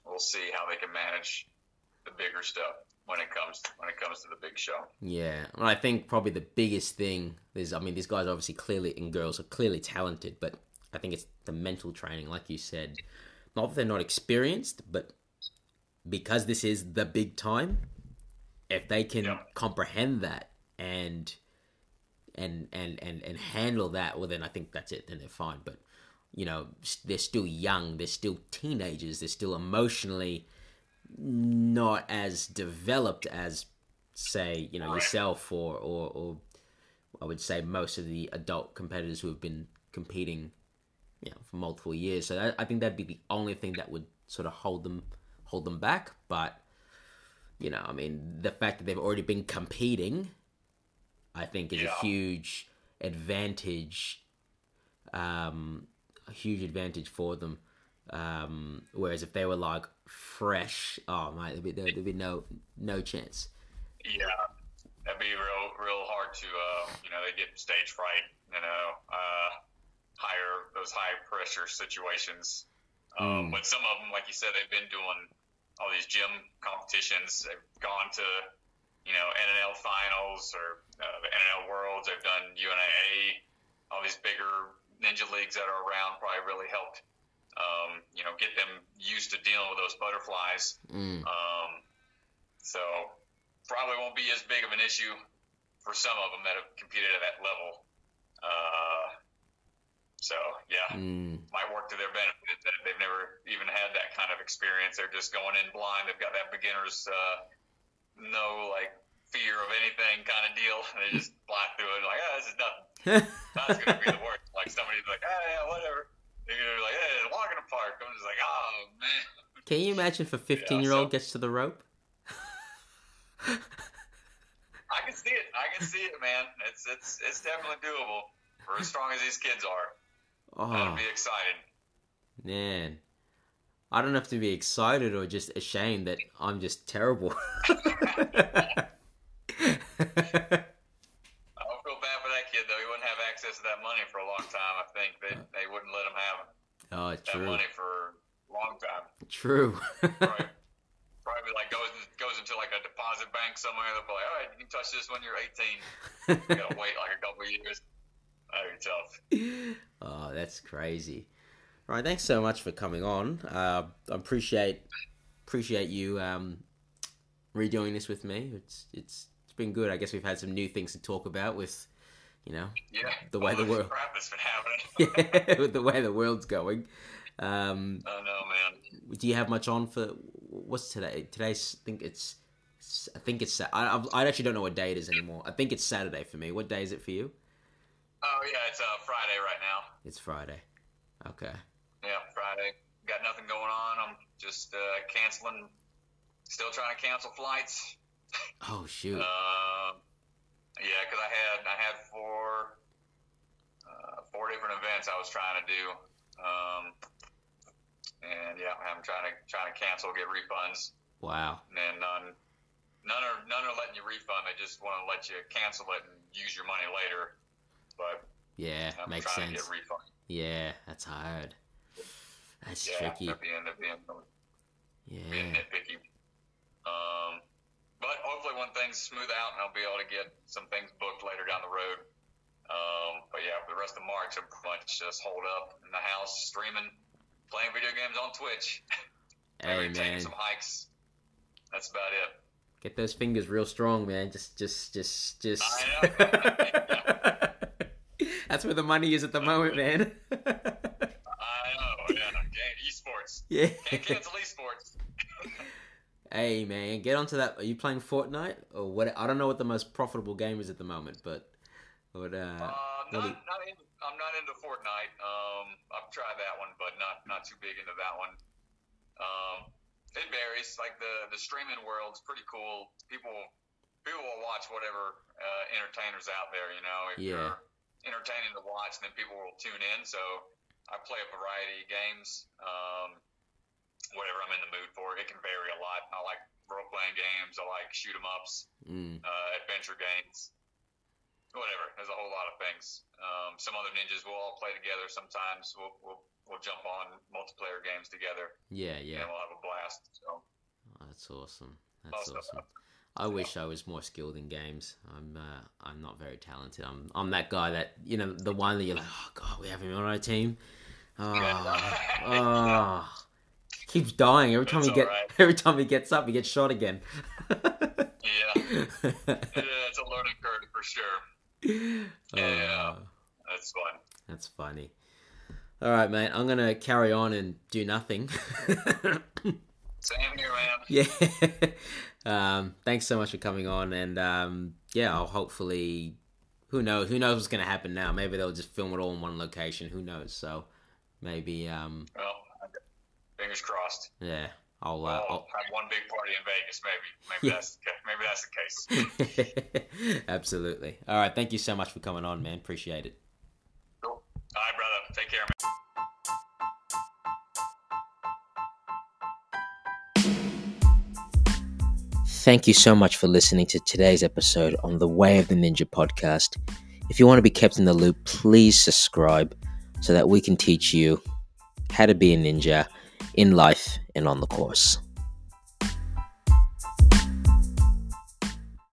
we'll see how they can manage the bigger stuff when it comes when it comes to the big show. yeah, and I think probably the biggest thing is, I mean, these guys obviously clearly and girls are clearly talented, but I think it's the mental training, like you said. Not that they're not experienced, but because this is the big time, if they can Yeah. comprehend that and and and and and handle that, well, then I think that's it. Then they're fine. But you know, they're still young. They're still teenagers. They're still emotionally not as developed as, say, you know, Right. yourself or or or I would say most of the adult competitors who have been competing, you know, for multiple years. So that, I think that'd be the only thing that would sort of hold them hold them back. But you know, I mean, the fact that they've already been competing, I think, is Yeah. a huge advantage. Um, a huge advantage for them. Um, whereas if they were like fresh, oh mate, there'd be, there'd be no no chance. Yeah, that'd be real real hard to uh, you know they get stage fright. You know, uh, higher those high pressure situations. Um, Mm. But some of them, like you said, they've been doing all these gym competitions. They've gone to you know NNL finals or uh, the NNL Worlds. They've done UNAA. All these bigger ninja leagues that are around probably really helped. Um, you know, get them used to dealing with those butterflies. Mm, Um, so probably won't be as big of an issue for some of them that have competed at that level. Uh, so yeah, mm, might work to their benefit that they've never even had that kind of experience. They're just going in blind. They've got that beginner's uh, no like fear of anything kind of deal. They just fly through it like, ah, this is nothing. That's gonna be the worst. Like somebody's like, ah, yeah, whatever. They're like, hey, walk in the park. I'm just like, oh man. Can you imagine if a fifteen year old gets to the rope? I can see it. I can see it, man. It's it's it's definitely doable for as strong as these kids are. That'll Oh be exciting. man, I don't have to be excited or just ashamed that I'm just terrible. I don't feel bad for that kid though. He access to that money for a long time. I think they they wouldn't let them have oh, that true, money for a long time. true. Probably, probably like goes goes into like a deposit bank somewhere. They'll be like, all right, you can touch this when you're 18. You gotta wait like a couple of years. That'd be tough. oh, that's crazy. All right, thanks so much for coming on. Uh, I appreciate appreciate you um, redoing this with me. It's it's it's been good. I guess we've had some new things to talk about with, you know, Yeah. The way the world- crap that's been happening. yeah, the way the world's going. Um, I know, man. do you have much on for what's today? Today's I think it's I think it's I I actually don't know what day it is anymore. I think it's Saturday for me. What day is it for you? Oh yeah, it's uh, Friday right now. It's Friday. Okay. Yeah, Friday. Got nothing going on. I'm just uh, canceling. Still trying to cancel flights. Oh shoot. Um, yeah, because I had I had four uh, four different events I was trying to do. Um, and yeah, I'm trying to trying to cancel, get refunds, Wow. and none none are none are letting you refund. They just want to let you cancel it and use your money later. But Yeah, I'm makes trying sense. to get refund. Yeah, that's hard. That's yeah, tricky. At the end, the end, Yeah. being nitpicky. Um, but hopefully, when things smooth out, and I'll be able to get some things booked later down the road. Um, but yeah, for the rest of March, I'm pretty much just holed up in the house, streaming, playing video games on Twitch, Hey maybe taking some hikes. That's about it. get those fingers real strong, man. Just, just, just, just. I That's where the money is at the moment, man. I know, yeah. Esports. yeah. Can't cancel esports. Hey man, get onto that. Are you playing Fortnite or what? I don't know what the most profitable game is at the moment, but what? Uh, Uh, not, you- not in, I'm not into Fortnite. Um, I've tried that one, but not not too big into that one. Um, it varies. Like the the streaming world's pretty cool. People people will watch whatever uh, entertainers out there. You know, if Yeah. you're entertaining to watch, then people will tune in. So I play a variety of games. Um, whatever I'm in the mood for. It can vary a lot. I like role playing games. I like shoot 'em ups mm, uh, adventure games, whatever. There's a whole lot of things. Um, some other ninjas will all play together. Sometimes we'll we'll, we'll jump on multiplayer games together, yeah, yeah. and we'll have a blast. So Oh, that's awesome. That's Most awesome. I wish I was more skilled in games. I'm uh, I'm not very talented. I'm I'm that guy that you know the one that you're like, oh god, we have him on our team. Oh, oh. Keeps dying every time he get alright. every time he gets up, he gets shot again. yeah, yeah, it's a learning curve for sure. Yeah. Oh, That's fun. that's funny. All right, mate. I'm gonna carry on and do nothing. Same here, man. yeah. um, thanks so much for coming on, and um, yeah, I'll hopefully. Who knows? Who knows what's gonna happen now? Maybe they'll just film it all in one location. Who knows? So maybe, um, Well, fingers crossed. yeah, I'll. We'll Uh, I'll have one big party in Vegas, maybe. Maybe Yeah. that's the, maybe that's the case. Absolutely. All right. Thank you so much for coming on, man. Appreciate it. Cool. All right, brother. Take care, man. Thank you so much for listening to today's episode on the Way of the Ninja podcast. If you want to be kept in the loop, please subscribe so that we can teach you how to be a ninja in life and on the course.